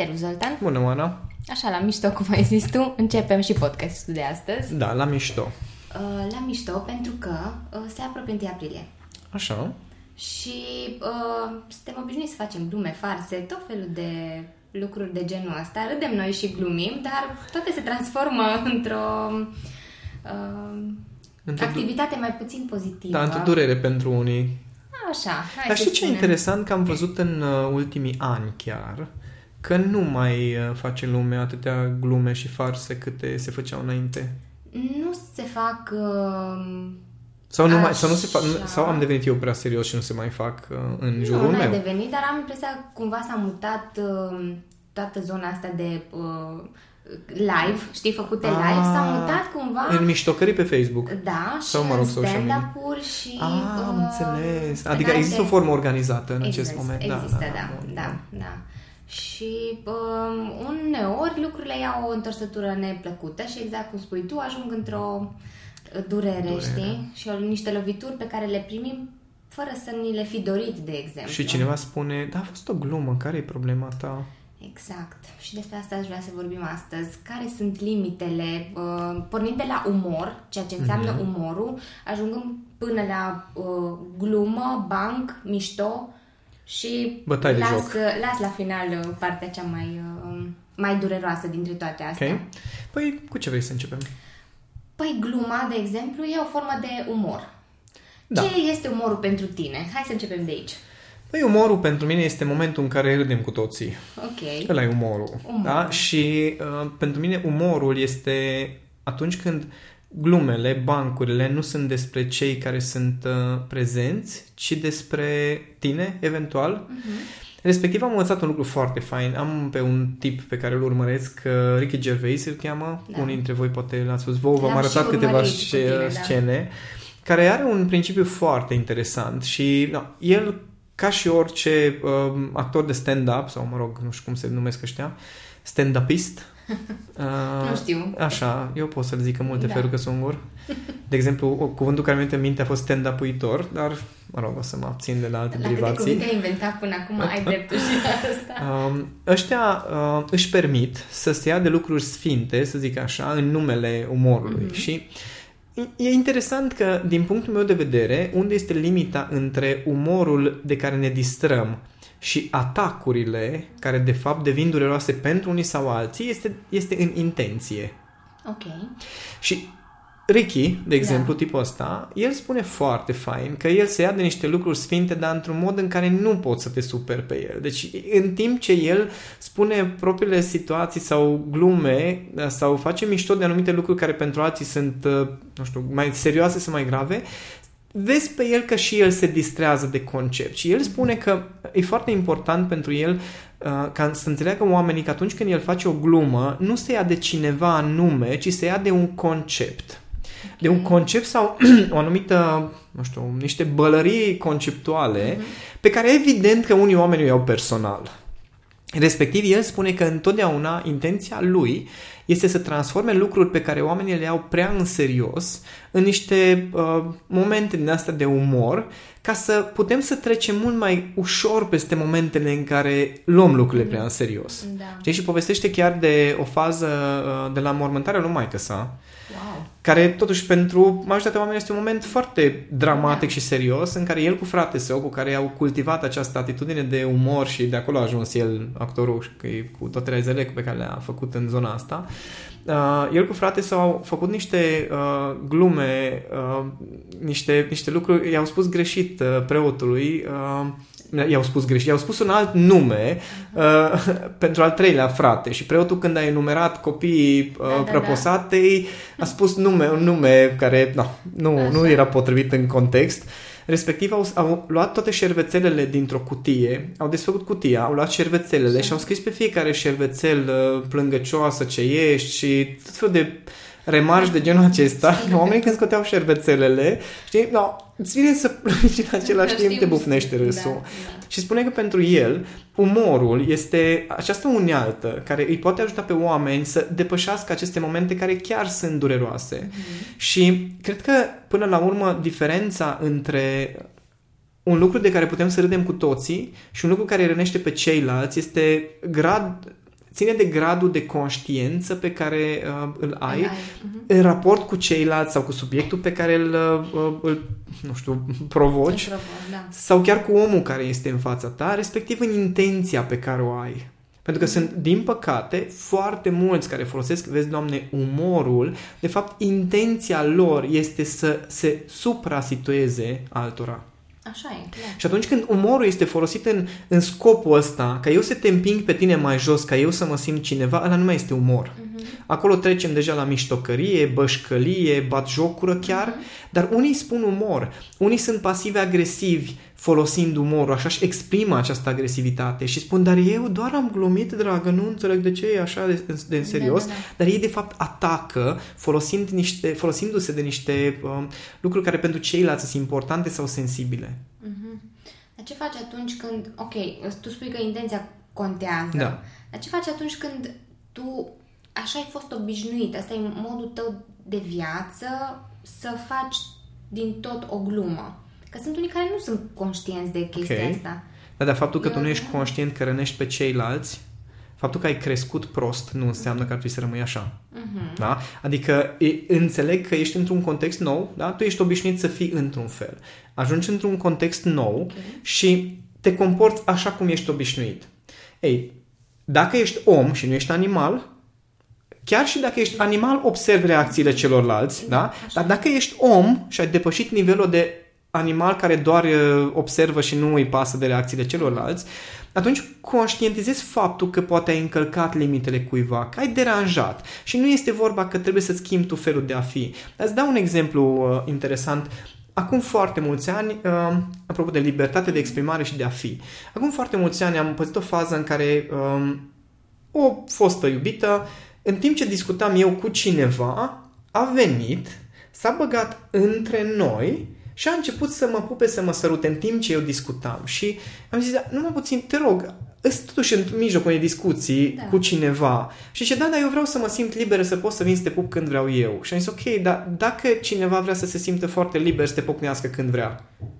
Servus, Zoltan! Bună, Oana! Așa, la mișto, cum ai zis tu, începem și podcastul de astăzi. Da, la mișto. Uh, la mișto pentru că uh, se apropie 1 aprilie. Așa. Și uh, suntem obișnuiți să facem glume, farse, tot felul de lucruri de genul ăsta. Râdem noi și glumim, dar toate se transformă într-o uh, Într-o du- activitate mai puțin pozitivă. Da, într-o durere pentru unii. Așa, hai Dar să știi ce e spunem. interesant? Că am văzut în uh, ultimii ani chiar că nu mai uh, face lumea atâtea glume și farse câte se făceau înainte. Nu se fac... Uh, Sau, nu mai, sau, nu se fac, Așa. sau am devenit eu prea serios și nu se mai fac uh, în nu, jurul n-ai meu. devenit, dar am impresia că cumva s-a mutat uh, toată zona asta de uh, live, știi, făcute Ah, live, s-a mutat cumva... În miștocării pe Facebook. Da, și Sau, mă rog, în social media. stand-up-uri și... Ah, am uh, înțeles. pe Adică care există te- o formă organizată în acest Există, moment. Există, da, da, bun, da, bun. da. Și um, uneori lucrurile iau o întorsătură neplăcută și exact cum spui tu, ajung într-o uh, durere, Durere. știi? Și o, niște lovituri pe care le primim fără să ni le fi dorit, de exemplu. Și cineva spune, da, a fost o glumă, care e problema ta? Exact. Și despre asta aș vrea să vorbim astăzi. Care sunt limitele, uh, pornind de la umor, ceea ce înseamnă Mhm. umorul, ajungând până la uh, glumă, banc, mișto și Bătaie de las, joc. las la final uh, partea cea mai, uh, mai dureroasă dintre toate astea. Ok? Păi, cu ce vrei să începem? Păi gluma, de exemplu, e o formă de umor. Da. Ce este umorul pentru tine? Hai să începem de aici. Păi umorul pentru mine este momentul în care râdem cu toții. Ok. Ăla e umorul. Umorul. Da? Și uh, pentru mine umorul este atunci când glumele, bancurile nu sunt despre cei care sunt uh, prezenți, ci despre tine, eventual. Mhm. Respectiv am învățat un lucru foarte fain. Am pe un tip pe care îl urmăresc, uh, Ricky Gervais îl cheamă. Da. Unii dintre voi poate l-ați văzut. Vouă v-am L-am arătat și câteva urmărit cu sce- tine, da. scene care are un principiu foarte interesant și no, el ca și orice uh, actor de stand-up, sau mă rog, nu știu cum se numesc ăștia, stand-upist. Uh, Nu știu. Așa, eu pot să-l zic în multe Da. feluri că sunt ungur. De exemplu, o- cuvântul care mi-a venit în minte a fost stand-up-uitor, dar, mă rog, o să mă abțin de la alte La câte derivații. cuvinte ai inventat până acum, ai dreptul și la asta. Um, ăștia uh, își permit să se ia de lucruri sfinte, să zic așa, în numele umorului. Mhm. Și e interesant că, din punctul meu de vedere, unde este limita între umorul de care ne distrăm și atacurile, care de fapt devin dureroase pentru unii sau alții, este, este în intenție. Ok. Și Ricky, de exemplu, Da. tipul ăsta, el spune foarte fain că el se ia de niște lucruri sfinte, dar într-un mod în care nu poți să te superi pe el. Deci, în timp ce el spune propriile situații sau glume sau face mișto de anumite lucruri care pentru alții sunt, uh, nu știu, mai serioase sau mai grave, vezi pe el că și el se distrează de concept. Și el spune că e foarte important pentru el uh, ca să înțeleagă oamenii că atunci când el face o glumă, nu se ia de cineva anume, ci se ia de un concept. De un concept sau o anumită, nu știu, niște bălării conceptuale pe care evident că unii oameni o iau personal. Respectiv, el spune că întotdeauna intenția lui este să transforme lucruri pe care oamenii le iau prea în serios în niște uh, momente din astea de umor ca să putem să trecem mult mai ușor peste momentele în care luăm lucrurile prea în serios. Da. Știi? Și povestește chiar de o fază uh, de la mormântarea lui maică sa, Wow. care totuși pentru majoritatea oamenilor este un moment foarte dramatic și serios în care el cu frate său, cu care au cultivat această atitudine de umor și de acolo a ajuns el, actorul, că e cu toate realizările pe care le-a făcut în zona asta, uh, el cu frate său au făcut niște uh, glume, uh, niște, niște lucruri, i-au spus greșit uh, preotului, uh, i-au spus greșit, i-au spus un alt nume uh, pentru al treilea frate și preotul când a enumerat copiii uh, Da, da, da. prăposatei a spus nume, un nume care no, nu, Așa. nu era potrivit în context. Respectiv au, au luat toate șervețelele dintr-o cutie, au desfăcut cutia, au luat șervețelele Așa. și au scris pe fiecare șervețel uh, plângăcioasă ce ești și tot felul de remarci de genul acesta. Oamenii când scoteau șervețelele, știi, no, îți vine să plângi și în același timp te bufnește râsul. Da, da. Și spune că pentru el, umorul este această unealtă care îi poate ajuta pe oameni să depășească aceste momente care chiar sunt dureroase. Mhm. Și cred că, până la urmă, diferența între un lucru de care putem să râdem cu toții și un lucru care rănește pe ceilalți este grad ține de gradul de conștiență pe care uh, îl ai, Îl ai, mhm. în raport cu ceilalți sau cu subiectul pe care îl, uh, îl nu știu, provoci Într-o- Da. sau chiar cu omul care este în fața ta, respectiv în intenția pe care o ai. Pentru că sunt, din păcate, foarte mulți care folosesc, vezi, Doamne, umorul, de fapt, intenția lor este să se suprasitueze altora. Așa e, clar. Și atunci când umorul este folosit în, în scopul ăsta, ca eu să te împing pe tine mai jos, ca eu să mă simt cineva, ăla nu mai este umor. Acolo trecem deja la miștocărie, bășcălie, batjocură chiar, dar unii spun umor, unii sunt pasivi-agresivi folosind umorul, așa și exprimă această agresivitate și spun, dar eu doar am glumit, dragă, nu înțeleg de ce e așa de, de în serios, Da, da, dar ei de fapt atacă folosind niște, folosindu-se de niște um, lucruri care pentru ceilalți sunt importante sau sensibile. Mhm. Dar ce faci atunci când, ok, tu spui că intenția contează, Da. dar ce faci atunci când tu așa ai fost obișnuit, asta e modul tău de viață, să faci din tot o glumă? Că sunt unii care nu sunt conștienți de chestia Ok. asta. Da, dar faptul că tu Eu nu ești nu. conștient că rănești pe ceilalți, faptul că ai crescut prost nu înseamnă că ar trebui să rămâi așa. Mhm. Da? Adică e, înțeleg că ești într-un context nou, da? tu ești obișnuit să fii într-un fel. Ajungi într-un context nou Ok. și te comporți așa cum ești obișnuit. Ei, dacă ești om și nu ești animal, chiar și dacă ești animal, observi reacțiile celorlalți, da? așa. Dar dacă ești om și ai depășit nivelul de animal care doar uh, observă și nu îi pasă de reacțiile celorlalți, atunci conștientizezi faptul că poate ai încălcat limitele cuiva, că ai deranjat. Și nu este vorba că trebuie să schimbi tu felul de a fi. Dar îți dau un exemplu uh, interesant. Acum foarte mulți ani, uh, apropo de libertate de exprimare și de a fi, acum foarte mulți ani am păzit o fază în care um, o fostă iubită, în timp ce discutam eu cu cineva, a venit, s-a băgat între noi și a început să mă pupe, să mă sărute în timp ce eu discutam. Și am zis, "Da, numai puțin, te rog, îți totuși în mijlocul unei discuții Da. cu cineva. Și zice, da, dar eu vreau să mă simt liber să pot să vin să te pup când vreau eu. Și am zis, ok, dar dacă cineva vrea să se simtă foarte liber să te pocnească când vrea, Wow.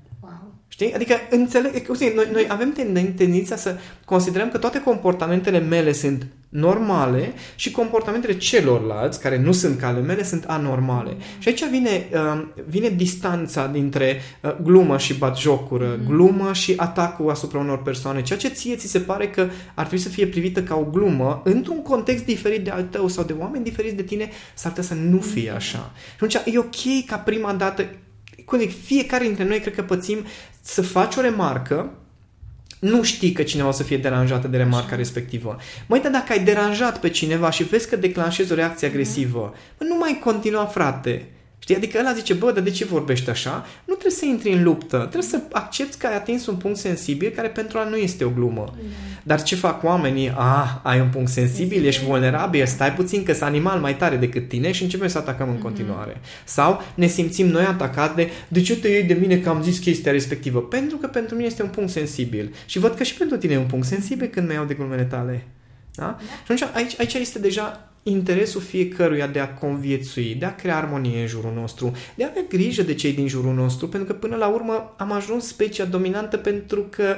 Știi? Adică înțeleg, că, uite, noi, noi avem tenden- tendința să considerăm că toate comportamentele mele sunt normale și comportamentele celorlalți, care nu sunt ca ale mele, sunt anormale. Și aici vine, uh, vine distanța dintre uh, glumă și batjocură, glumă și atacul asupra unor persoane. Ceea ce ție ți se pare că ar trebui să fie privită ca o glumă, într-un context diferit de al tău sau de oameni diferiți de tine, s-ar putea să nu fie așa. Și atunci e ok ca prima dată cum zic, fiecare dintre noi cred că pățim să faci o remarcă nu știi că cineva o să fie deranjată de remarca respectivă. Măi, dar dacă ai deranjat pe cineva și vezi că declanșezi o reacție agresivă, bă, nu mai continua, frate. Știi? Adică ăla zice, bă, dar de ce vorbești așa? Nu trebuie să intri în luptă. Trebuie să accepti că ai atins un punct sensibil care pentru a nu este o glumă. Dar ce fac oamenii? Ah, ai un punct sensibil, ești vulnerabil, stai puțin că sunt animal mai tare decât tine și începem să atacăm în continuare. Sau ne simțim noi atacați de de ce te iei de mine că am zis chestia respectivă? Pentru că pentru mine este un punct sensibil. Și văd că și pentru tine e un punct sensibil când mă iau de glumele tale. Da? Și atunci aici, aici este deja interesul fiecăruia de a conviețui, de a crea armonie în jurul nostru, de a avea grijă de cei din jurul nostru, pentru că până la urmă am ajuns specia dominantă pentru că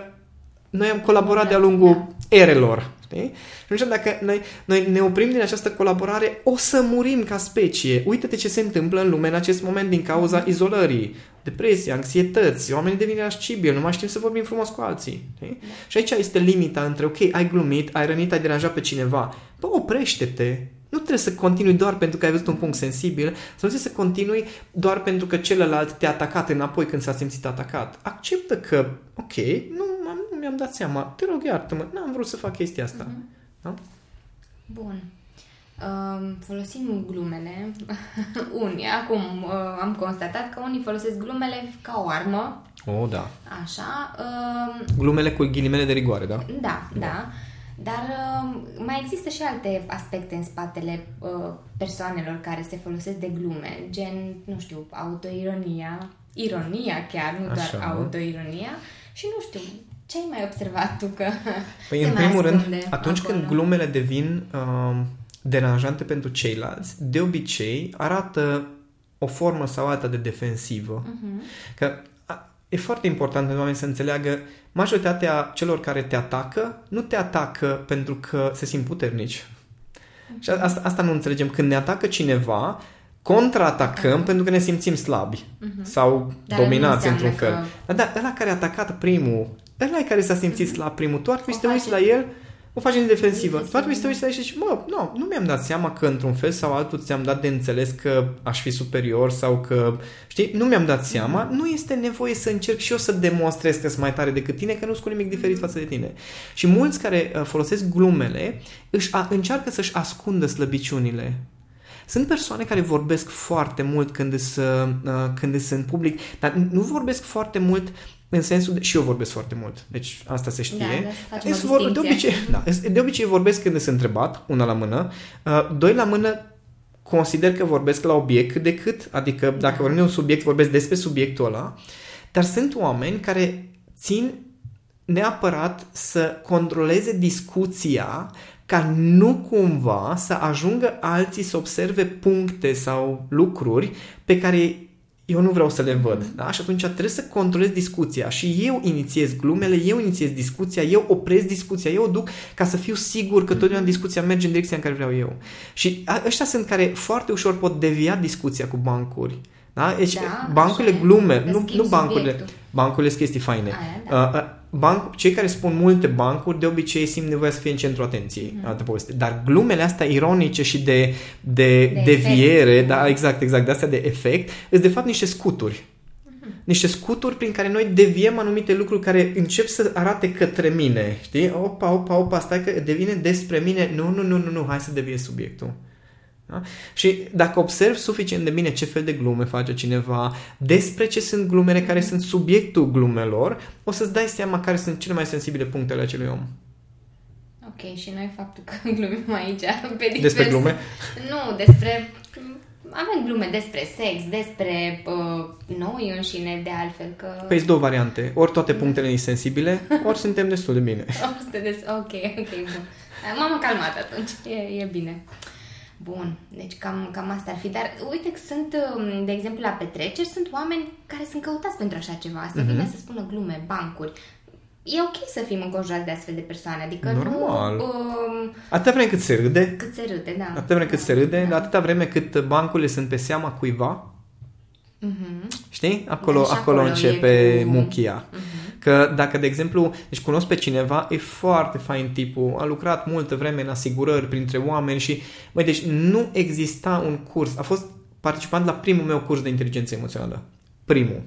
noi am colaborat de-a lungul erelor. Știi? Și atunci dacă noi, noi ne oprim din această colaborare, o să murim ca specie. Uită-te ce se întâmplă în lume în acest moment din cauza izolării, depresie, anxietăți, oamenii devin irascibili, nu mai știm să vorbim frumos cu alții. Știi? Și aici este limita între, ok, ai glumit, ai rănit, ai deranjat pe cineva. Bă, oprește-te, nu trebuie să continui doar pentru că ai văzut un punct sensibil, sau nu trebuie să continui doar pentru că celălalt te-a atacat înapoi când s-a simțit atacat. Acceptă că, ok, nu, m- nu mi-am dat seama, te rog iartă-mă, n-am vrut să fac chestia asta. Da? Bun. Um, folosim glumele. unii, acum uh, am constatat că unii folosesc glumele ca o armă, O, da. așa. Um, Glumele cu ghilimele de rigoare, da? da, da. Dar um, mai există și alte aspecte în spatele uh, persoanelor care se folosesc de glume, gen, nu știu, autoironia, ironia chiar, nu Așa. doar autoironia. Și nu știu, ce ai mai observat tu că Păi, se în mai primul rând, ascunde atunci acolo? când glumele devin uh, deranjante pentru ceilalți, de obicei arată o formă sau alta de defensivă. Mhm. Că a, e foarte important pentru oameni să înțeleagă majoritatea celor care te atacă nu te atacă pentru că se simt puternici. Și asta, asta nu înțelegem. Când ne atacă cineva, contraatacăm uh-huh. pentru că ne simțim slabi uh-huh. sau Dar dominați într-un fel. Că... Dar ăla care a atacat primul, ăla care s-a simțit uh-huh. slab primul, tu ar trebui să te uiți la el o faci în defensivă. Tu ar trebui să te uiți la și zici, mă, nu, nu mi-am dat seama că într-un fel sau altul ți-am dat de înțeles că aș fi superior sau că, știi, nu mi-am dat seama, nu este nevoie să încerc și eu să demonstrez că sunt mai tare decât tine, că nu sunt cu nimic diferit față de tine. Și mulți care uh, folosesc glumele își a, încearcă să-și ascundă slăbiciunile. Sunt persoane care vorbesc foarte mult când sunt, uh, când sunt în public, dar nu vorbesc foarte mult în sensul de, și eu vorbesc foarte mult, deci asta se știe. Da, da, vor, de, obicei, da, de obicei vorbesc când sunt întrebat, una la mână, uh, doi la mână consider că vorbesc la obiect cât de cât, adică da. dacă vorbim de un subiect, vorbesc despre subiectul ăla, dar sunt oameni care țin neapărat să controleze discuția ca nu cumva să ajungă alții să observe puncte sau lucruri pe care eu nu vreau să le văd. Da? Și atunci trebuie să controlez discuția și eu inițiez glumele, eu inițiez discuția, eu opresc discuția, eu o duc ca să fiu sigur că totdeauna discuția merge în direcția în care vreau eu. Și ăștia sunt care foarte ușor pot devia discuția cu bancuri. Da? Deci da, bancurile glume, nu, nu bancurile, subiectul. bancurile sunt chestii faine. Aia, da. uh, uh, banc, cei care spun multe bancuri de obicei simt nevoia să fie în centru atenției. Mm. Altă poveste. Dar glumele astea ironice și de, de, de deviere, efect. da, exact, exact, de astea de efect, sunt de fapt niște scuturi. Mm. Niște scuturi prin care noi deviem anumite lucruri care încep să arate către mine. Știi? Opa, opa, opa, stai că devine despre mine. Nu, nu, nu, nu, nu, hai să devie subiectul. Da? Și dacă observi suficient de bine ce fel de glume face cineva, despre ce sunt glumele care sunt subiectul glumelor, o să-ți dai seama care sunt cele mai sensibile punctele acelui om. Ok, și noi faptul că glumim aici pe diverse... Despre glume? Nu, despre... Avem glume despre sex, despre uh, noi înșine, de altfel că... Păi două variante. Ori toate punctele sunt sensibile, ori suntem destul de bine. Ori suntem des... Ok, ok, bun. M-am calmat atunci. E, e bine. Bun, deci cam, cam asta ar fi. Dar uite că sunt, um, de exemplu, la petreceri, sunt oameni care sunt căutați pentru așa ceva. Să uh-huh. vină să spună glume, bancuri. E ok să fim înconjurați de astfel de persoane, adică Normal. nu... Um, atâta vreme cât se râde. Cât se râde, da. Atâta vreme cât se râde, da. atâta vreme cât bancurile sunt pe seama cuiva. Uh-huh. Știi? Acolo, deci acolo, acolo începe cu... muchia. Uh-huh. Că dacă, de exemplu, deci cunosc pe cineva, e foarte fain tipul, a lucrat multă vreme în asigurări printre oameni și, băi, deci nu exista un curs. A fost participant la primul meu curs de inteligență emoțională. Primul.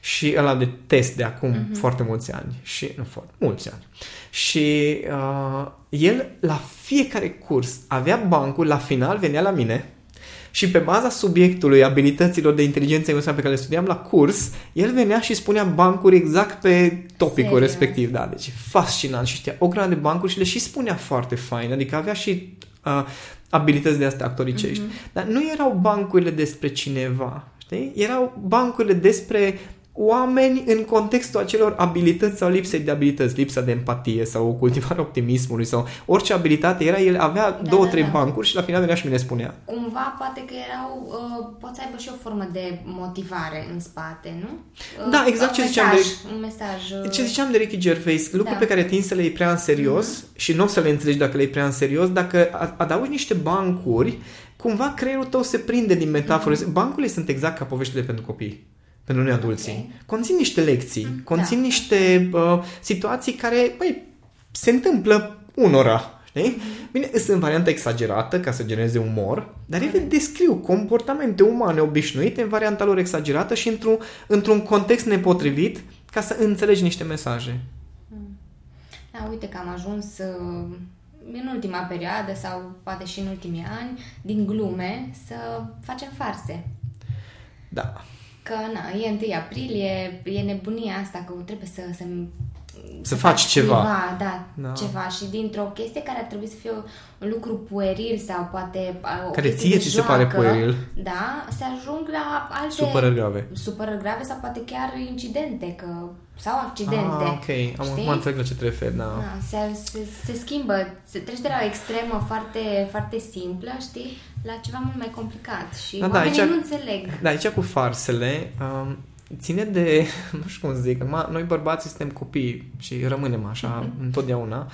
Și ăla de test de acum uh-huh. foarte mulți ani. Și, nu foarte, mulți ani. Și uh, el, la fiecare curs, avea bancul, la final venea la mine și pe baza subiectului, abilităților de inteligență emoțională pe care le studiam la curs, el venea și spunea bancuri exact pe topicul Serios? respectiv. Da, deci fascinant și știa o grămadă de bancuri și le și spunea foarte fain, adică avea și uh, abilități de astea actoricești. Mm-hmm. Dar nu erau bancurile despre cineva, știi? Erau bancurile despre oameni în contextul acelor abilități sau lipsei de abilități, lipsa de empatie sau cultivarea optimismului sau orice abilitate era, el avea da, două, da, trei da. bancuri și la final venea și mi le spunea. Cumva poate că erau, uh, poți să aibă și o formă de motivare în spate, nu? Uh, da, exact ce mesaj, ziceam de... Un mesaj. Uh... Ce ziceam de Ricky Gervais, lucruri da. pe care tin să le iei prea în serios mm-hmm. și nu o să le înțelegi dacă le iei prea în serios, dacă adaugi niște bancuri, cumva creierul tău se prinde din metafore. Mm-hmm. Bancurile sunt exact ca poveștile pentru copii pentru noi adulții. Okay. Conțin niște lecții, mm, conțin da. niște uh, situații care, băi, se întâmplă unora, știi? Mm-hmm. Bine, sunt în varianta exagerată ca să genereze umor, dar ele descriu comportamente umane obișnuite în varianta lor exagerată și într-un, într-un context nepotrivit ca să înțelegi niște mesaje. Mm. Da, uite că am ajuns uh, în ultima perioadă sau poate și în ultimii ani, din glume, să facem farse. Da că na, e 1 aprilie, e nebunia asta că trebuie să, să să, să faci ceva. ceva da, da, ceva și dintr-o chestie care ar trebui să fie un lucru pueril sau poate o care ție ți se pare pueril. Da, se ajung la alte supărări grave. Supărări grave sau poate chiar incidente că sau accidente. Ah, ok, am acum înțeleg la ce te referi, da. da se, se, se schimbă, se trece de la o extremă foarte, foarte simplă, știi, la ceva mult mai complicat și da, da, aici, nu înțeleg. Da, aici cu farsele, um, ține de, nu știu cum să zic, noi bărbații suntem copii și rămânem așa mm-hmm. întotdeauna.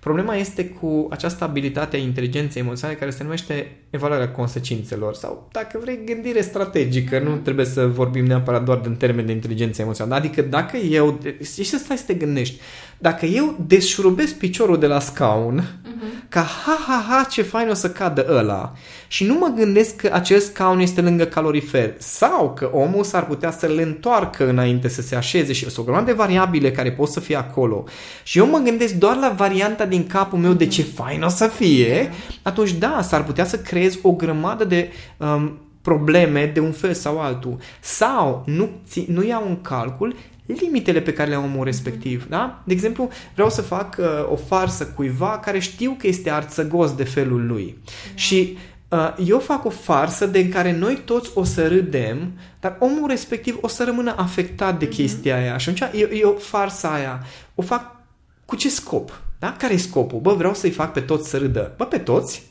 Problema este cu această abilitate a inteligenței emoționale care se numește evaluarea consecințelor sau, dacă vrei, gândire strategică. Nu mhm. trebuie să vorbim neapărat doar în termen de inteligență emoțională. Adică dacă eu, și să stai să te gândești, dacă eu deșurubesc piciorul de la scaun, uh-huh. ca ha, ha, ha, ce fain o să cadă ăla, și nu mă gândesc că acest scaun este lângă calorifer. Sau că omul s-ar putea să-l întoarcă înainte să se așeze și sunt o grămadă de variabile care pot să fie acolo. Și eu mă gândesc doar la varianta din capul meu de ce fain o să fie, atunci da, s-ar putea să creez o grămadă de um, probleme de un fel sau altul. Sau nu, ți, nu iau în calcul limitele pe care le au omul respectiv. Da? De exemplu, vreau să fac uh, o farsă cuiva care știu că este arțăgos de felul lui. Da. Și uh, eu fac o farsă de în care noi toți o să râdem, dar omul respectiv o să rămână afectat de mm-hmm. chestia aia. Și atunci eu, eu farsa aia o fac cu ce scop? Da? Care e scopul? Bă, vreau să-i fac pe toți să râdă. Bă, pe toți?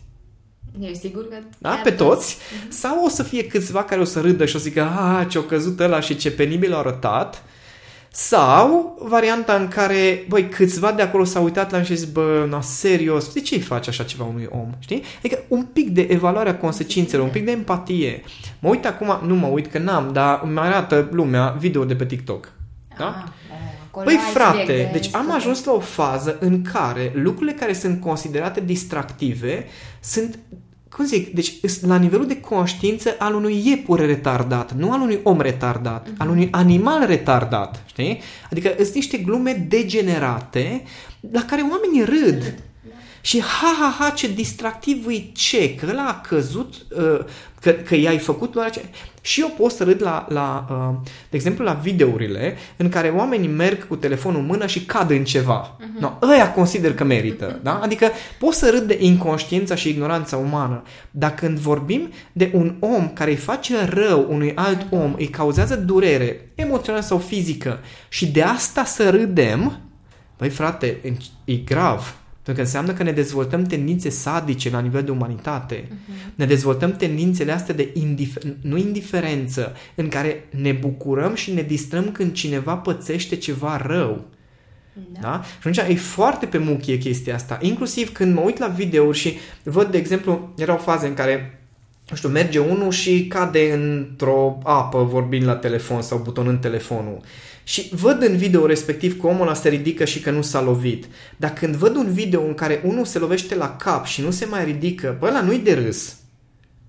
E sigur că... Da? Pe toți? toți? Mm-hmm. Sau o să fie câțiva care o să râdă și o să zică, a, ce-o căzut ăla și ce penibil a arătat sau varianta în care, băi, câțiva de acolo s-au uitat la mine și zis, bă, na, serios, de ce îi faci așa ceva unui om, știi? Adică un pic de evaluare a consecințelor, un pic de empatie. Mă uit acum, nu mă uit că n-am, dar îmi arată lumea video de pe TikTok. Da? Ah, da. Păi frate, de deci am ajuns la o fază în care lucrurile care sunt considerate distractive sunt cum zic, deci la nivelul de conștiință al unui iepure retardat, nu al unui om retardat, uh-huh. al unui animal retardat, știi? Adică sunt niște glume degenerate la care oamenii râd. Și ha, ha, ha, ce distractiv e ce, că ăla a căzut, uh, că, că i-ai făcut doar ce... Și eu pot să râd la, la uh, de exemplu, la videourile în care oamenii merg cu telefonul în mână și cad în ceva. Uh-huh. No, ăia consider că merită, uh-huh. da? Adică pot să râd de inconștiența și ignoranța umană, dar când vorbim de un om care îi face rău unui alt uh-huh. om, îi cauzează durere emoțională sau fizică și de asta să râdem, băi frate, e grav. Pentru că înseamnă că ne dezvoltăm tendințe sadice la nivel de umanitate. Uh-huh. Ne dezvoltăm tendințele astea de indif- nu indiferență, în care ne bucurăm și ne distrăm când cineva pățește ceva rău. Da. da? Și atunci e foarte pe muchie chestia asta. Inclusiv când mă uit la videouri și văd, de exemplu, erau faze în care nu știu, merge unul și cade într-o apă vorbind la telefon sau butonând telefonul și văd în video respectiv că omul ăla se ridică și că nu s-a lovit. Dar când văd un video în care unul se lovește la cap și nu se mai ridică, bă, ăla nu-i de râs.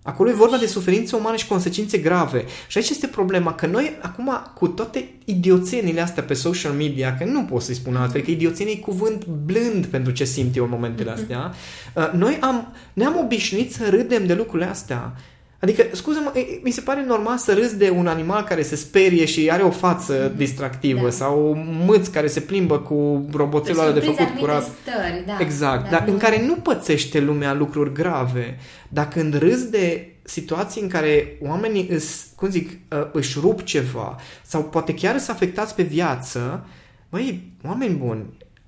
Acolo e vorba de suferințe umane și consecințe grave. Și aici este problema că noi acum cu toate idioțenile astea pe social media, că nu pot să-i spun altfel, că idioțenii e cuvânt blând pentru ce simt eu în momentele mhm. astea, uh, noi am, ne-am obișnuit să râdem de lucrurile astea. Adică, scuză-mă, mi se pare normal să râzi de un animal care se sperie și are o față mm-hmm. distractivă da. sau mâți care se plimbă cu roboțelul ăla de făcut curat. Stări, da. Exact, dar, dar nu... în care nu pățește lumea lucruri grave. Dar când râzi de situații în care oamenii îs, cum zic, ă, își rup ceva sau poate chiar să afectați pe viață, băi, oameni buni,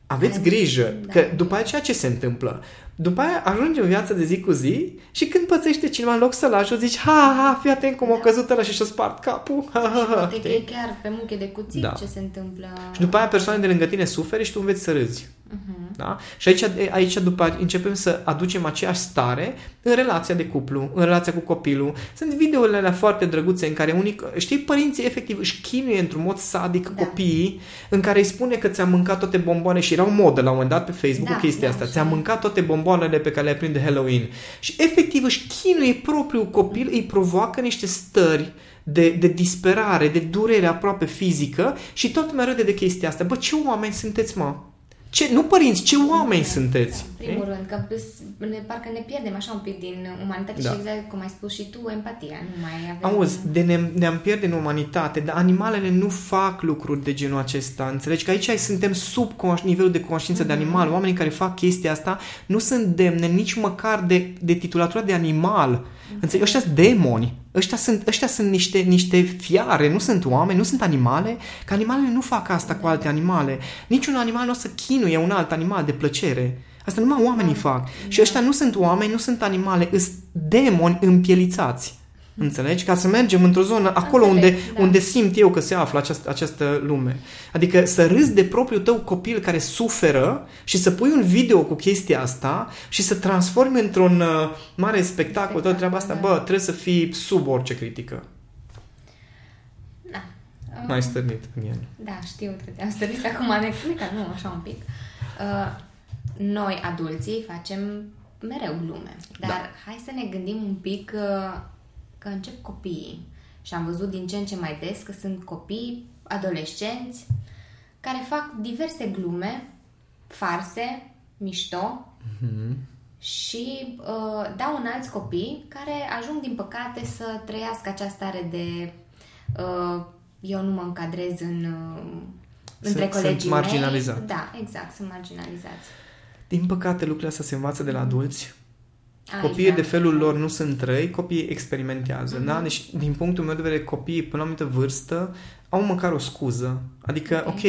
aveți grijă, da. că după aceea ce se întâmplă? După aia ajunge în viața de zi cu zi și când pățește cineva în loc să-l ajut, zici, ha, ha, fii atent cum da. a căzut ăla și și-a spart capul. Ha, ha, ha. Poate că e chiar pe muche de cuțit da. ce se întâmplă. Și după aia persoanele de lângă tine suferă și tu înveți să râzi. Uh-huh. Da? Și aici, aici după începem să aducem aceeași stare în relația de cuplu, în relația cu copilul. Sunt videourile alea foarte drăguțe în care unii, știi, părinții efectiv își chinuie într-un mod sadic da. copiii, în care îi spune că ți-a mâncat toate bomboane și erau modă la un moment dat pe Facebook da, chestia da, asta. Ți-a mâncat toate bomboanele pe care le-ai prins de Halloween. Și efectiv își chinuie propriul copil, îi provoacă niște stări de, de disperare, de durere aproape fizică și tot mai râde de chestia asta. Bă, ce oameni sunteți, mă? Ce, nu părinți, ce oameni sunteți? În primul rând, că ne, parcă ne pierdem așa un pic din umanitate da. și exact cum ai spus și tu, empatia. Nu mai avem... Auzi, de ne, ne-am pierdut în umanitate, dar animalele nu fac lucruri de genul acesta. Înțelegi că aici suntem sub nivelul de conștiință mm-hmm. de animal. Oamenii care fac chestia asta nu sunt demne nici măcar de, de titulatura de animal. Mm-hmm. Înțelegi? Ăștia sunt demoni. Ăștia sunt, ăștia sunt niște, niște fiare, nu sunt oameni, nu sunt animale, că animalele nu fac asta cu alte animale. Niciun animal nu o să chinuie un alt animal de plăcere. Asta numai oamenii da. fac. Da. Și ăștia nu sunt oameni, nu sunt animale, sunt demoni împielițați. Înțelegi? Ca să mergem într-o zonă acolo Înțeleg, unde, da. unde simt eu că se află această, această lume. Adică să râzi de propriul tău copil care suferă și să pui un video cu chestia asta și să transformi într-un uh, mare spectacol toată treaba asta. da. Bă, trebuie să fii sub orice critică. Da. Mai stârnit în el. Da, știu că te-am stărit acum anecdotica, nu, așa un pic. Uh, noi, adulții, facem mereu glume. Dar Da. hai să ne gândim un pic uh, că încep copiii. Și am văzut din ce în ce mai des că sunt copii, adolescenți, care fac diverse glume, farse, mișto, și uh, dau în alți copii care ajung, din păcate, să trăiască această stare de uh, eu nu mă încadrez în uh, între Sunt- colegii sunt marginalizat. mei. Da, exact, sunt marginalizați. Din păcate, lucrurile astea se învață de la adulți. Aici, Copiii da. de felul lor nu sunt răi, copiii experimentează, Mhm. da? Deci, din punctul meu de vedere, copiii până la o anumită vârstă au măcar o scuză. Adică, ok,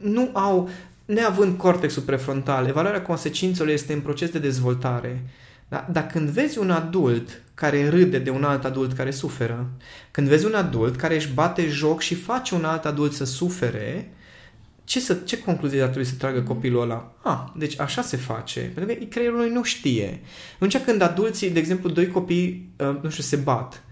nu au, neavând cortexul prefrontal, evaluarea consecințelor este în proces de dezvoltare. Da? Dar când vezi un adult care râde de un alt adult care suferă, când vezi un adult care își bate joc și face un alt adult să sufere, ce, să, ce concluzie ar trebui să tragă copilul ăla? Ah, deci așa se face. Pentru că creierul lui nu știe. Atunci când adulții, de exemplu, doi copii, uh, nu știu, se bat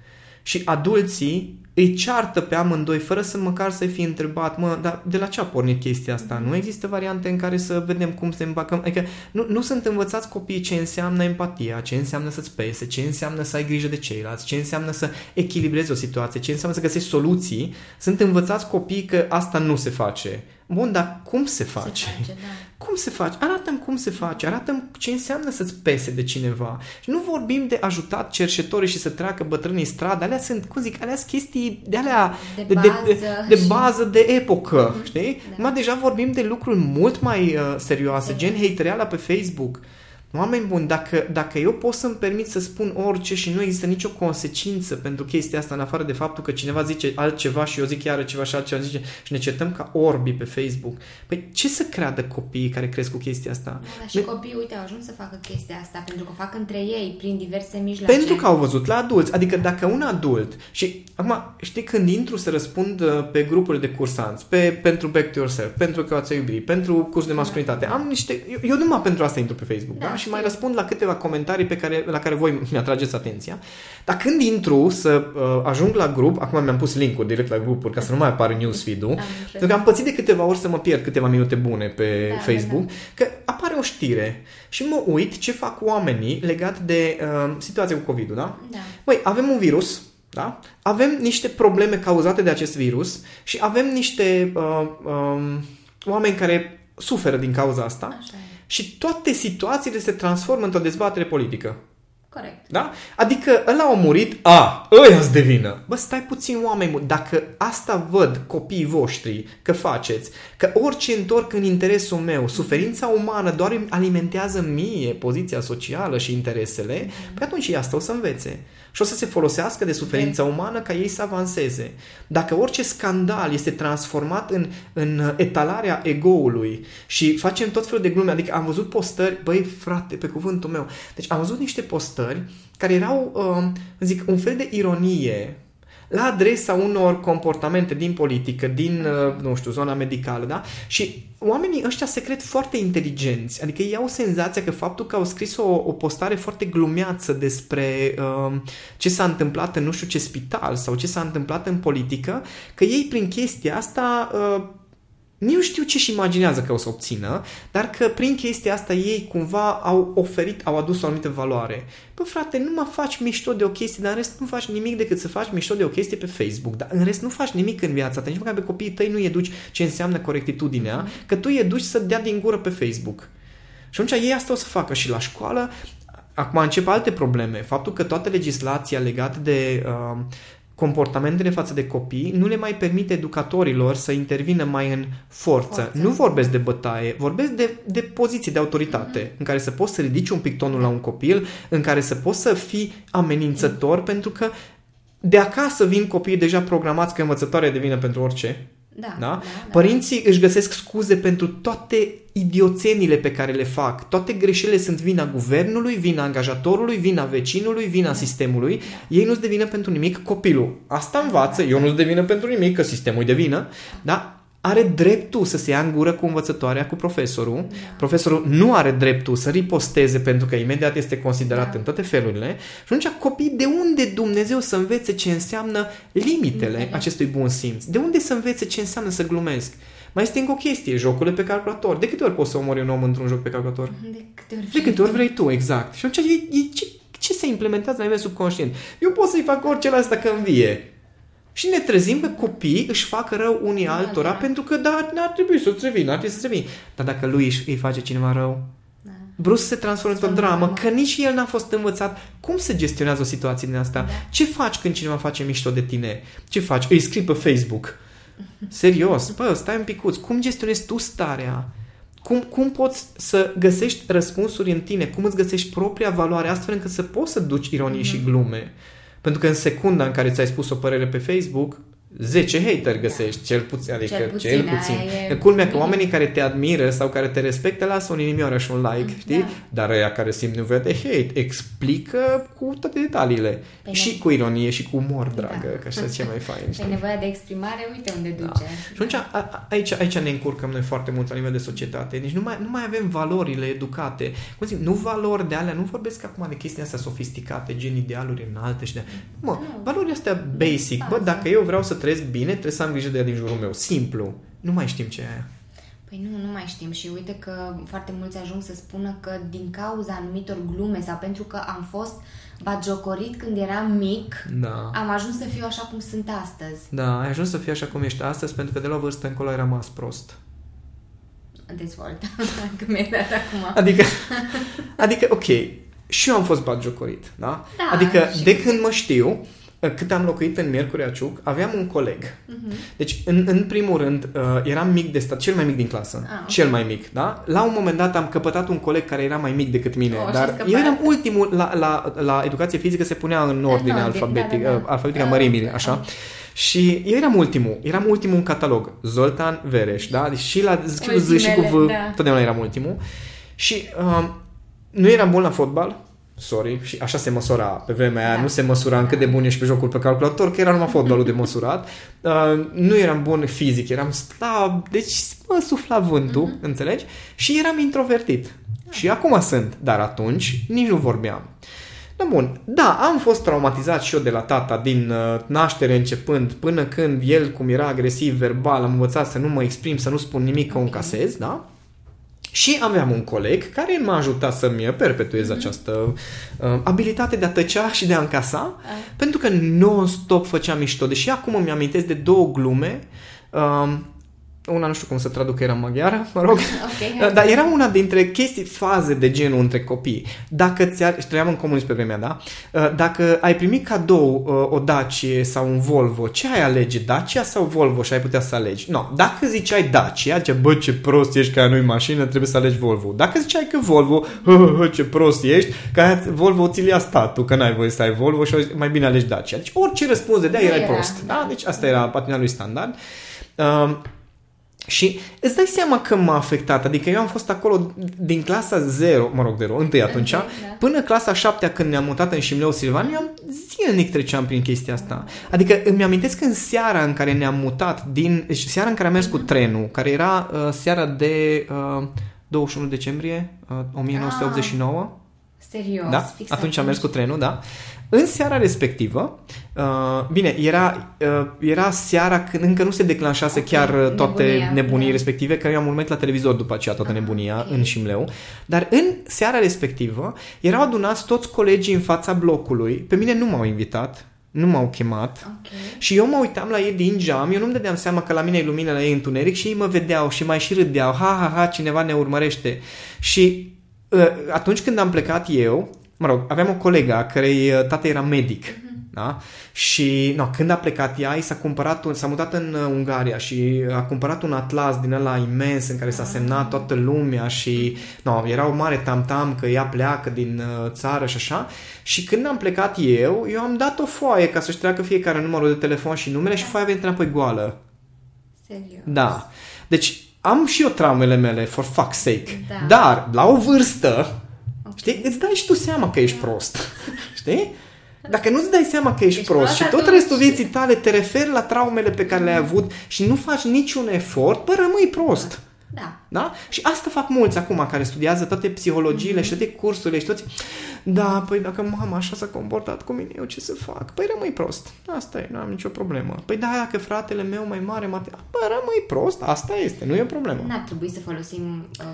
și adulții îi ceartă pe amândoi fără să măcar să-i fi întrebat, mă, dar de la ce a pornit chestia asta? Nu există variante în care să vedem cum se îmbacăm? Adică nu, nu sunt învățați copiii ce înseamnă empatia, ce înseamnă să-ți pese, ce înseamnă să ai grijă de ceilalți, ce înseamnă să echilibrezi o situație, ce înseamnă să găsești soluții. Sunt învățați copiii că asta nu se face. Bun, dar cum se face? Se face, da. Cum se face? Arată-mi cum se face, arată-mi ce înseamnă să-ți pese de cineva. Și nu vorbim de ajutat cerșetorii și să treacă bătrânii stradă, alea sunt, cum zic, alea sunt chestii de alea De de, de, bază de, de și- bază, de epocă, știi? Da. Da. deja vorbim de lucruri mult mai uh, serioase, gen hatereala pe Facebook. Oameni buni, dacă, dacă eu pot să-mi permit să spun orice și nu există nicio consecință pentru chestia asta, în afară de faptul că cineva zice altceva și eu zic iară ceva și altceva zice și ne certăm ca orbi pe Facebook, păi ce să creadă copiii care cresc cu chestia asta? Da, și Ne- copiii, uite, au ajuns să facă chestia asta pentru că o fac între ei, prin diverse mijloace. Pentru că au văzut la adulți. Adică dacă un adult și acum știi când intru să răspund uh, pe grupurile de cursanți, pe, pentru Back to Yourself, pentru că ați iubit, pentru curs de masculinitate, am niște eu, eu numai pentru asta intru pe Facebook, da? Da, Și mai știu. răspund la câteva comentarii pe care, la care voi mi-atrageți atenția. Dar când intru să uh, ajung la grup, acum mi-am pus link-ul direct la grupuri ca să nu mai apară newsfeed-ul, Am pentru că am pățit de câteva ori să mă pierd câteva minute bune pe Da, Facebook, că apare o știre și mă uit ce fac oamenii legat de uh, situația cu COVID-ul, da? Da. Băi, avem un virus, da? Avem niște probleme cauzate de acest virus și avem niște uh, um, oameni care suferă din cauza asta Așa e. și toate situațiile se transformă într-o dezbatere politică. Corect. Da? Adică ăla a murit, a, ăia îți devină. Bă, stai puțin oameni, buni. dacă asta văd copiii voștri că faceți, că orice întorc în interesul meu, suferința umană doar îmi alimentează mie poziția socială și interesele, păi atunci ei asta o să învețe. Și o să se folosească de suferința umană ca ei să avanseze. Dacă orice scandal este transformat în, în etalarea egoului și facem tot felul de glume, adică am văzut postări, băi frate, pe cuvântul meu, deci am văzut niște postări care erau, uh, zic, un fel de ironie la adresa unor comportamente din politică, din, uh, nu știu, zona medicală, da? Și oamenii ăștia se cred foarte inteligenți, adică ei au senzația că faptul că au scris o, o postare foarte glumeață despre uh, ce s-a întâmplat în nu știu ce spital sau ce s-a întâmplat în politică, că ei prin chestia asta uh, nu știu ce și imaginează că o să obțină, dar că prin chestia asta ei cumva au oferit, au adus o anumită valoare. Bă, frate, nu mă faci mișto de o chestie, dar în rest nu faci nimic decât să faci mișto de o chestie pe Facebook. Dar în rest nu faci nimic în viața ta, nici măcar pe copiii tăi nu educi ce înseamnă corectitudinea, că tu îi educi să dea din gură pe Facebook. Și atunci ei asta o să facă și la școală. Acum încep alte probleme. Faptul că toată legislația legată de uh, comportamentele față de copii nu le mai permite educatorilor să intervină mai în forță. Forță. Nu vorbesc de bătaie, vorbesc de, de poziții de autoritate, mm-hmm. în care să poți să ridici un pic tonul la un copil, în care să poți să fii amenințător, mm-hmm. pentru că de acasă vin copiii deja programați că învățătoarea devine pentru orice. Da, Da? da, da. Părinții își găsesc scuze pentru toate idioțenile pe care le fac. Toate greșelile sunt vina guvernului, vina angajatorului, vina vecinului, vina sistemului. Ei nu-ți devină pentru nimic copilul. Asta învață, eu nu-ți devină pentru nimic, că sistemul de vină, da? Are dreptul să se ia în gură cu învățătoarea, cu profesorul. Profesorul nu are dreptul să riposteze pentru că imediat este considerat Da. în toate felurile. Și atunci copii, de unde Dumnezeu să învețe ce înseamnă limitele Limitele. acestui bun simț? De unde să învețe ce înseamnă să glumesc? Mai este încă o chestie, jocurile pe calculator. De câte ori poți să omori un om într-un joc pe calculator? De câte ori De câte ori vrei tu, exact. Și atunci, e, e, ce, ce se implementează la nivel subconștient? Eu pot să-i fac orice la asta că învie. Și ne trezim că copiii își fac rău unii altora Altora. pentru că da, n-ar trebui să-ți revin, n-ar trebui să-ți revin. Dar dacă lui își- îi face cineva rău, Da. brusc se transformă într-o Transformă dramă, în că nici el n-a fost învățat cum să gestionează o situație din asta. Da. Ce faci când cineva face mișto de tine? Ce faci? Îi scrii pe Facebook. Serios, bă, stai un picuț. Cum gestionezi tu starea? Cum, cum poți să găsești răspunsuri în tine? Cum îți găsești propria valoare astfel încât să poți să duci ironie și glume? Pentru că în secunda în care ți-ai spus o părere pe Facebook, 10 hater găsești, cel puțin, adică cel Cel puțin. puțin, Cel puțin. aia e E culmea că minim. oamenii care te admiră sau care te respectă lasă un inimioară și un like, știi? Da. Dar ăia care simt nevoia de hate explică cu toate detaliile. Pe și ne- cu ironie și cu umor, dragă, Da. că așa e cel mai fain. Pe știi? nevoia de exprimare, uite unde duce. Da. Și atunci, a, a, aici, aici ne încurcăm noi foarte mult la nivel de societate. Deci nu mai, nu mai avem valorile educate. Cum zic, nu valori de alea, nu vorbesc acum de chestii astea sofisticate, gen idealuri înalte și de... Mă, Nu. valorile astea basic. Bă, Bază. dacă eu vreau să trăiesc bine, trebuie să am grijă de ea din jurul meu. Simplu. Nu mai știm ce e aia. Păi nu, nu mai știm și uite că foarte mulți ajung să spună că din cauza anumitor glume sau pentru că am fost batjocorit când eram mic, Da. am ajuns să fiu așa cum sunt astăzi. Da, ai ajuns să fii așa cum ești astăzi pentru că de la o vârstă încolo ai rămas prost. Dezvoltă, că mi-ai dat acum. Adică, adică, ok, și eu am fost batjocorit, da? Da, adică, și- de când mă știu, cât am locuit în Miercurea Ciuc, aveam un coleg. Mhm. Deci, în, în primul rând, uh, eram mic de stat, cel mai mic din clasă. Ah, ok. Cel mai mic, da? La un moment dat am căpătat un coleg care era mai mic decât mine, Oh, și dar scăpat. eu eram ultimul la, la, la educație fizică, se punea în ordine ordine, alfabetic, da, da, da. uh, alfabetica Ah, mărimii, ok. așa. Și eu eram ultimul, eram ultimul în catalog. Zoltan Vereș, da? Deci și la scriu Z și cu V, Ultimele, da. totdeauna eram ultimul. Și um, nu eram bun la fotbal, sorry, și așa se măsura pe vremea aia, Da. nu se măsura în cât de bun ești pe jocul pe calculator, că era numai fotbalul de măsurat. Uh, nu eram bun fizic, eram slab, deci mă sufla vântul, Mhm. înțelegi? Și eram introvertit. Și acum sunt, dar atunci nici nu vorbeam. Da, bun. Da, am fost traumatizat și eu de la tata din uh, naștere începând până când el, cum era agresiv verbal, am învățat să nu mă exprim, să nu spun nimic, că o Ok. încasez, da? Și aveam un coleg care m-a ajutat să-mi perpetuez Mhm. această uh, abilitate de a tăcea și de a încasa, Ah. pentru că non-stop făceam mișto. Deși acum îmi amintesc de două glume, uh, una nu știu cum să traduc, era în maghiară, mă rog, Ok, da, Dar era una dintre chestii, faze de genul între copii. Dacă ți-ar, și trăiam în comunism pe vremea, da? Uh, Dacă ai primit cadou uh, o Dacia sau un Volvo, ce ai alege? Dacia sau Volvo și ai putea să alegi? No, dacă ziceai Dacia, ce bă, ce prost ești că aia nu-i mașină, trebuie să alegi Volvo. Dacă ziceai că Volvo, hă, hă, hă, ce prost ești, că aia Volvo ți-l ia statul, că n-ai voie să ai Volvo și mai bine alegi Dacia. Deci orice răspuns de dea Nu erai era, prost. Da? da. Deci asta era patina lui standard. Uh, și îți dai seama că m-a afectat. Adică eu am fost acolo din clasa 0, mă rog, 0, întâi atunci, da. până clasa 7 când ne-am mutat în Șimleu Silvan, eu am zilnic treceam prin chestia asta. Adică îmi amintesc în seara în care ne-am mutat, din deci seara în care am mers cu trenul, care era uh, seara de uh, 21 decembrie uh, 1989. Serios, Da? fix Atunci am mers cu trenul, da. În seara respectivă, uh, bine, era, uh, era seara când încă nu se declanșase Ok, chiar uh, toate nebunia, nebunii da. respective, că eu am urmărit la televizor după aceea toată Ah, nebunia ok. în Șimleu, dar în seara respectivă erau adunați toți colegii în fața blocului, pe mine nu m-au invitat, nu m-au chemat, Ok. și eu mă uitam la ei din geam, eu nu-mi dădeam seama că la mine e lumină, la ei întuneric și ei mă vedeau și mai și râdeau, ha, ha, ha, cineva ne urmărește. Și uh, atunci când am plecat eu, mă rog, aveam o colegă a cărei uh, tată era medic, da? Și no, când a plecat ea, i s-a cumpărat un, s-a mutat în uh, Ungaria și a cumpărat un atlas din ăla imens în care s-a semnat toată lumea și no, era o mare tam-tam că ea pleacă din uh, țară și așa. Și când am plecat eu, eu am dat o foaie ca să-și treacă fiecare numărul de telefon și numele și foaia a venit înapoi goală. Serios. Da. Deci am și eu traumele mele, for fuck's sake. Da. Dar, la o vârstă, Ok. știi, îți dai și tu seama că ești prost. Știi? Dacă nu-ți dai seama că ești Ești prost prost și tot atunci. restul vieții tale te referi la traumele pe care le-ai avut și nu faci niciun efort, bă, rămâi prost. Da. Da? Și asta fac mulți acum care studiază toate psihologiile Mhm. și toate cursurile și toți. Da, păi dacă mama așa s-a comportat cu mine, eu ce să fac? Păi rămâi prost. Asta e, nu am nicio problemă. Păi da, dacă fratele meu mai mare, mate... Bă, rămâi prost, asta este, nu e o problemă. N-ar trebui să folosim uh,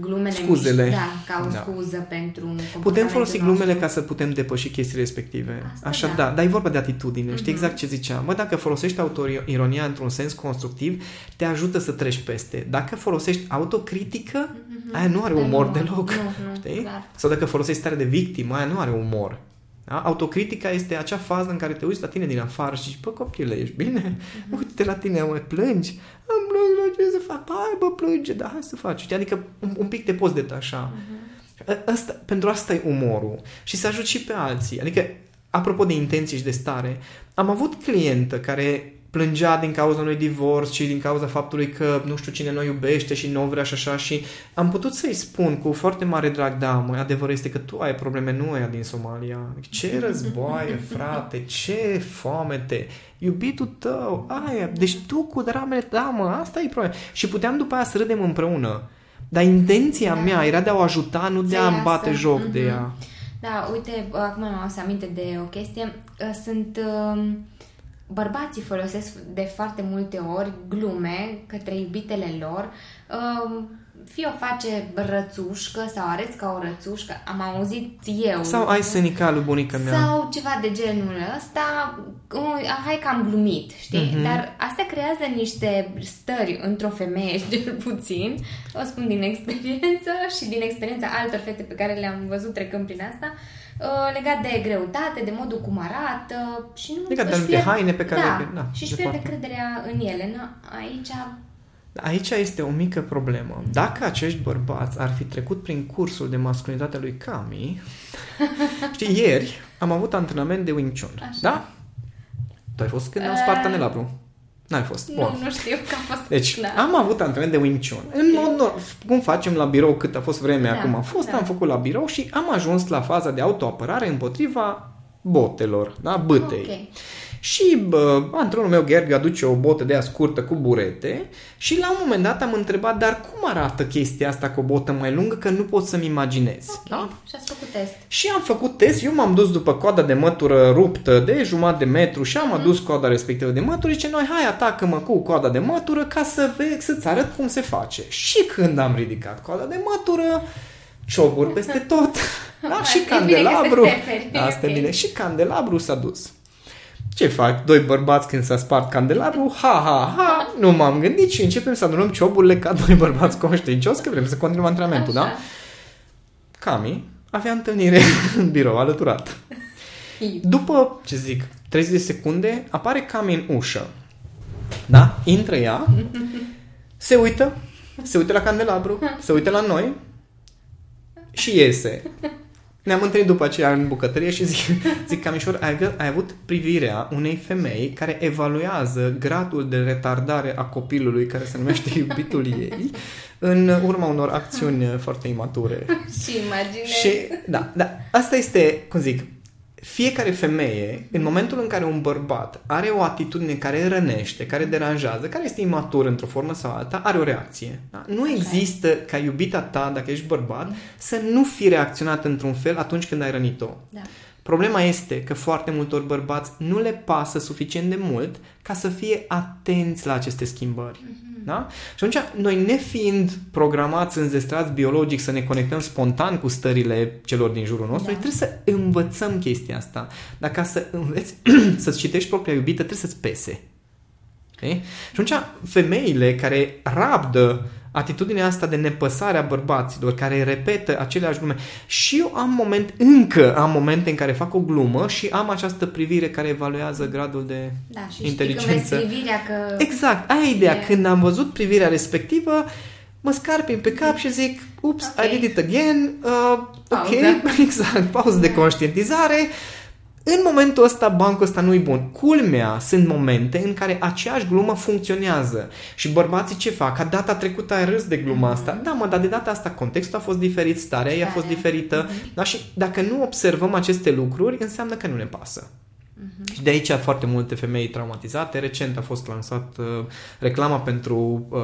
glumele Scuzele. mici, da, ca o Da. scuză pentru un Putem comportamentul folosi glumele nostru. ca să putem depăși chestiile respective. Asta Așa, da. da. Dar e vorba de atitudine. Știi Mhm. exact ce ziceam. Mă, dacă folosești autoironia într-un sens constructiv, te ajută să treci peste. Dacă folosești autocritică, aia nu are Da, umor nu, deloc. nu, nu, știi? clar. Sau dacă folosești stare de victimă, aia nu are umor. Da? Autocritica este acea fază în care te uiți la tine din afară și zici, bă, copile, ești bine? Mhm. Uite la tine, mă, plângi? Am plâns, la ce să fac? Hai, bă, plânge, da, hai să faci. Știi? Adică un, un pic te poți detașa. Mhm. Ă- Asta, pentru asta e umorul. Și să ajut și pe alții. Adică, apropo de intenții și de stare, am avut clientă care plângea din cauza unui divorț și din cauza faptului că nu știu cine nu iubește și nu vrea și așa și am putut să-i spun cu foarte mare drag, da, mă, adevărul este că tu ai probleme, nu aia din Somalia. Ce războaie, frate, ce foamete, iubitul tău, aia, deci tu cu dramele, da, mă, asta e problema. Și puteam după aia să râdem împreună. Dar intenția Da. mea era de a o ajuta, nu de Să a-mi iasă. bate joc de Mhm. ea. Da, uite, acum mi-am adus aminte de o chestie. Uh, Sunt... um, Bărbații folosesc de foarte multe ori glume către iubitele lor. Um, Fie o face rățușcă sau arăți ca o rățușcă, am auzit eu. Sau ai sănica lui bunica mea. Sau ceva de genul ăsta, "Ui, hai că am glumit, știi? Mhm. Dar asta creează niște stări într-o femeie, cel puțin, o spun din experiență și din experiența altor fete pe care le-am văzut trecând prin asta, uh, legat de greutate, de modul cum arată și nu Legat de își anumite haine pe care da, le- da, și își de pierde foarte. crederea în ele. Na, aici Aici este o mică problemă. Dacă acești bărbați ar fi trecut prin cursul de masculinitate lui Cami, știi, ieri am avut antrenament de Wing Chun, Așa. da? Tu ai fost când am Uh, spart Candelabru? N-ai fost. Bun. nu, nu știu că a fost... Deci, da. am avut antrenament de Wing Chun. În mod normal, cum facem la birou cât a fost vreme Da, acum a fost, da. am făcut la birou și am ajuns la faza de autoapărare împotriva botelor, da, bătei. Ok. Și bă, antrenorul meu, Gheorghe, aduce o botă de aia scurtă cu burete și la un moment dat am întrebat, dar cum arată chestia asta cu o botă mai lungă, că nu pot să-mi imaginez. Ok, Da? și ați făcut test. Și am făcut test, eu m-am dus după coada de mătură ruptă de jumătate de metru și am adus coada respectivă de mătură și zice, noi hai atacă-mă cu coada de mătură ca să vezi, să-ți arăt cum se face. Și când am ridicat coada de mătură, cioburi peste tot. Da? Asta și e bine că candelabru. se referi, Asta e ok. bine. Și candelabru s-a dus. Ce fac? Doi bărbați când s-a spart candelabru? Ha, ha, ha! Nu m-am gândit și începem să adunăm cioburile ca doi bărbați conștiincios că vrem să continuăm antrenamentul, da? Așa. Cami avea întâlnire în birou, alăturat. După, ce zic, 30 de secunde, apare Cami în ușă. Da? Intră ea, se uită, se uită la candelabru, se uită la noi și iese. Ne-am întâlnit după aceea în bucătărie și zic, zic Camișor, ai, avut- ai avut privirea unei femei care evaluează gradul de retardare a copilului care se numește iubitul ei în urma unor acțiuni foarte imature. Și imaginez. Și, da, da, asta este, cum zic, fiecare femeie, în momentul în care un bărbat are o atitudine care rănește, care deranjează, care este imatur într-o formă sau alta, are o reacție. Da? Nu Așa există ca iubita ta, dacă ești bărbat, să nu fi reacționat într-un fel atunci când ai rănit-o. Da. Problema este că foarte multor bărbați nu le pasă suficient de mult ca să fie atenți la aceste schimbări. Da? Și atunci, noi nefiind programați, înzestrați biologic să ne conectăm spontan cu stările celor din jurul nostru, Da. trebuie să învățăm chestia asta. Dar ca să înveți să-ți citești propria iubită, trebuie să-ți pese. Okay? Și atunci, femeile care rabdă atitudinea asta de nepăsare a bărbaților, care repetă aceleași glume. Și eu am moment, încă am momente în care fac o glumă și am această privire care evaluează gradul de Da, și inteligență. știi că vezi privirea că... Exact, aia e ideea. E- Când am văzut privirea respectivă, mă scarpin pe cap și zic, ups, Ok. I did it again, uh, ok, Pauză. exact, pauză de conștientizare, în momentul ăsta bancul ăsta nu-i bun. Culmea sunt momente în care aceeași glumă funcționează. Și bărbații ce fac? Ca data trecută ai râs de gluma Mhm. asta. Da, mă, dar de data asta contextul a fost diferit, starea ei a fost Starea. diferită. Mhm. Da? Și dacă nu observăm aceste lucruri, înseamnă că nu ne pasă. Mhm. Și de aici foarte multe femei traumatizate. Recent a fost lansat uh, reclama pentru uh,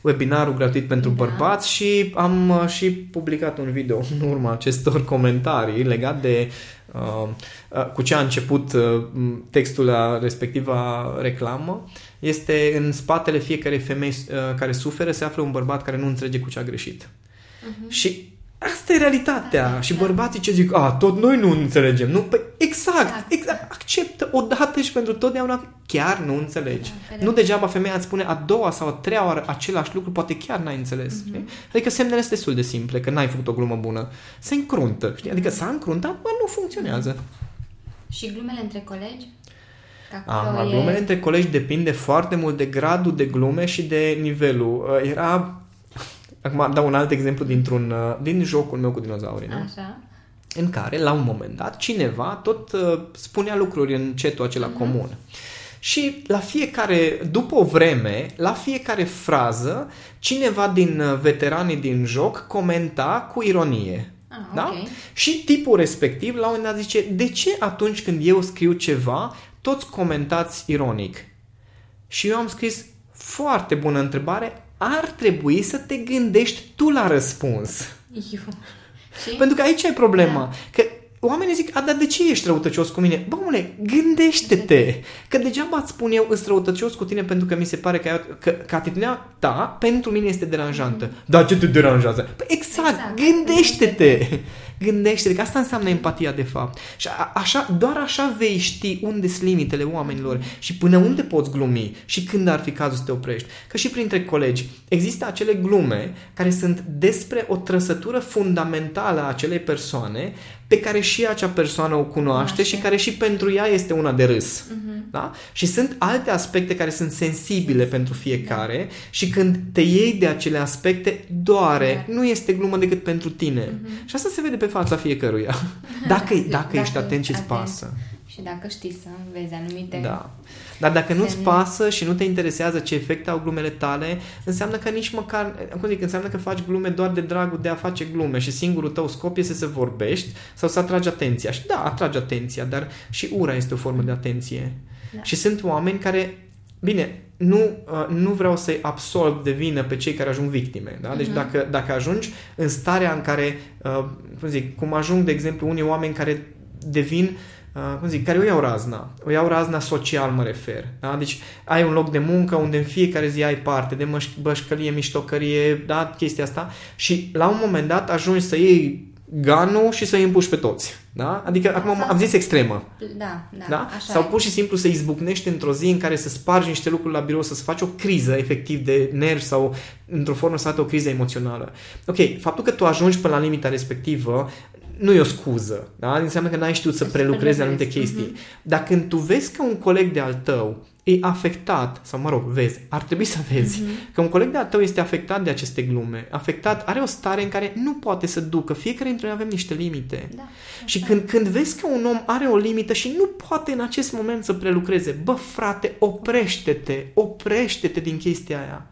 webinarul gratuit pentru Da. bărbați și am uh, și publicat un video în urma acestor comentarii legat de uh, uh, cu ce a început uh, textul la respectiva reclamă. Este în spatele fiecarei femei uh, care suferă se află un bărbat care nu înțelege cu ce a greșit. Mhm. Și asta e realitatea. Da, și da. bărbații ce zic, a, tot noi nu înțelegem. Nu, păi exact, Exact. exact. Acceptă odată și pentru totdeauna chiar nu înțelegi. Da, că nu de- degeaba femeia îți spune a doua sau a treia oară același lucru, poate chiar n-ai înțeles. Mhm. știi? Adică semnele sunt destul de simple, că n-ai făcut o glumă bună. Se încruntă, știi? Adică s-a încruntat, bă, nu funcționează. Și glumele între colegi? Că acolo Am, e- glumele între colegi depinde foarte mult de gradul de glume și de nivelul. Uh, Era... Acum dau un alt exemplu dintr-un, uh, din jocul meu cu dinozaurii, nu? Așa. în care, la un moment dat, cineva tot uh, spunea lucruri în chatul acela Mhm. comun. Și la fiecare, după o vreme, la fiecare frază, cineva din uh, veteranii din joc comenta cu ironie. Ah, Da? ok. Și tipul respectiv, la un moment dat, zice, de ce atunci când eu scriu ceva, toți comentați ironic? Și eu am scris, foarte bună întrebare, ar trebui să te gândești tu la răspuns. Eu. Și? Pentru că aici e problema. Că oamenii zic, a, dar de ce ești răutăcios cu mine? Bă, mule, gândește-te! Că degeaba îți spun eu, îți răutăcios cu tine pentru că mi se pare că, că, că atitudinea ta pentru mine este deranjantă. Dar ce te deranjează? Păi exact, Exact. gândește-te! Gândește-te, că asta înseamnă empatia de fapt. Și a, așa, doar așa vei ști unde sunt limitele oamenilor și până unde poți glumi și când ar fi cazul să te oprești. Că și printre colegi există acele glume care sunt despre o trăsătură fundamentală a acelei persoane pe care și acea persoană o cunoaște Cunoaște. și care și pentru ea este una de râs. Mhm. Da? Și sunt alte aspecte care sunt sensibile pentru fiecare și când te iei de acele aspecte, doare. Da. Nu este glumă decât pentru tine. Și asta se vede pe fața fiecăruia. Dacă, dacă ești Dacă atent și îți atent. pasă. Și dacă știi să înveți anumite... Da. Dar dacă nu-ți semne. pasă și nu te interesează ce efecte au glumele tale, înseamnă că nici măcar, cum zic, înseamnă că faci glume doar de dragul de a face glume și singurul tău scop este să vorbești sau să atragi atenția. Și da, atragi atenția, dar și ura este o formă de atenție. Da. Și sunt oameni care, bine, nu, uh, nu vreau să-i absolv de vină pe cei care ajung victime. Da? Deci Mhm. dacă, dacă ajungi în starea în care, uh, cum zic, cum ajung, de exemplu, unii oameni care devin Uh, cum zic, care o iau razna. O iau razna social, mă refer. Da? Deci ai un loc de muncă unde în fiecare zi ai parte de măș- bășcălie, miștocărie, da? chestia asta și la un moment dat ajungi să iei ganul și să-i împuși pe toți. Da? Adică, acum am, am zis extremă. Da, da, Da? așa Sau e. pur și simplu să izbucnești într-o zi în care să spargi niște lucruri la birou, să-ți faci o criză efectiv de nervi sau într-o formă să o criză emoțională. Ok, faptul că tu ajungi până la limita respectivă nu e o scuză, da? Înseamnă că n-ai știut să Să prelucrezi anumite prelucrezi. chestii. Dar când tu vezi că un coleg de al tău e afectat, sau mă rog, vezi, ar trebui să vezi, Mhm. că un coleg de al tău este afectat de aceste glume, afectat, are o stare în care nu poate să ducă, fiecare dintre noi avem niște limite. Da, Și așa când, când vezi că un om are o limită și nu poate în acest moment să prelucreze, bă, frate, oprește-te, oprește-te din chestia aia.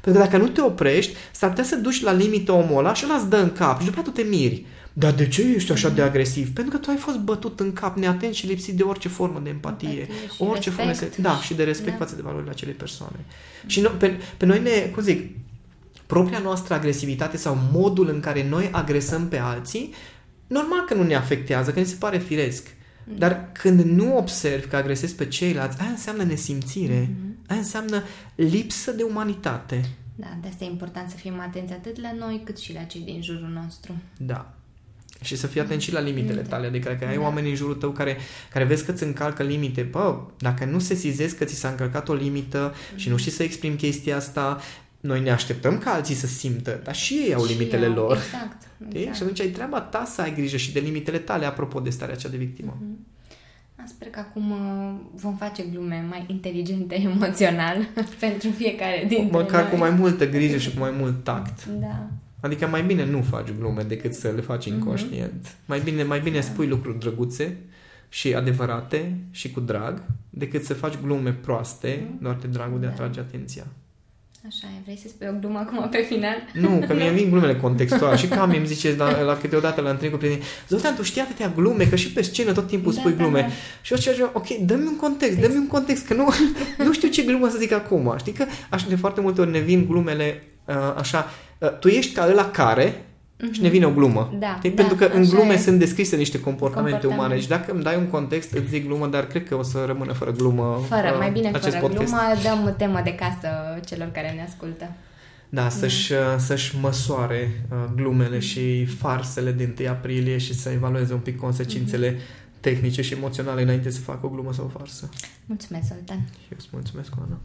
Pentru că dacă nu te oprești, s-ar putea să duci la limită omul ăla și ăla îți dă în cap și după aceea tu te miri. Dar de ce ești așa de agresiv? Pentru că tu ai fost bătut în cap, neatent și lipsit de orice formă de empatie. Empatie și orice formă de... respect. Da, și de respect Da. față de valorile acelei persoane. Și no, pe, pe noi ne, cum zic, propria noastră agresivitate sau modul în care noi agresăm pe alții, normal că nu ne afectează, că ne se pare firesc. Dar când nu observi că agresezi pe ceilalți, aia înseamnă nesimțire. Aia înseamnă lipsă de umanitate. Da, de asta e important să fim atenți atât la noi cât și la cei din jurul nostru. Da. Și să fii atent și la limitele Limite. tale. Adică dacă ai Da. oameni în jurul tău care, care vezi că îți încalcă limite, bă, dacă nu se sizezi că ți s-a încălcat o limită și nu știi să exprimi chestia asta, noi ne așteptăm ca alții să simtă, dar și ei au Și limitele eu, lor. Exact. Știi? exact. Și atunci ai treaba ta să ai grijă și de limitele tale, apropo de starea aceea de victimă. Mhm. Da, Sper că acum uh, vom face glume mai inteligente emoțional pentru fiecare dintre Măcar noi. cu mai multă grijă și cu mai mult tact. Da. Adică mai bine nu faci glume decât să le faci Mhm. inconștient. Mai bine, mai bine spui lucruri drăguțe și adevărate și cu drag, decât să faci glume proaste mm. doar de dragul de a Da. atrage atenția. Așa e, vrei să spui o glumă acum pe final? Nu, că mie vin glumele contextuale și cam îmi zice la, la câteodată la întâlniri cu prieteni, Zoltan, tu știi atâtea glume, că și pe scenă tot timpul Da, spui da, glume. da. Și eu zice, ok, dă-mi un context, dă-mi un context, că nu, nu știu ce glumă să zic acum. Știi că așa de foarte multe ori ne vin glumele uh, așa, uh, tu ești ca ăla care și ne vine o glumă. Da, Știi? da, Pentru că în așa glume e. sunt descrise niște comportamente Comportament. umane și dacă îmi dai un context, îți zic glumă, dar cred că o să rămână fără glumă Fără, uh, mai bine acest fără podcast. glumă, dăm temă de casă celor care ne ascultă. Da, să-și, uh, să-și măsoare uh, glumele și farsele din 1 aprilie și să evalueze un pic consecințele tehnice și emoționale înainte să facă o glumă sau o farsă. Mulțumesc, Zoltan! Și eu îți mulțumesc, Oana.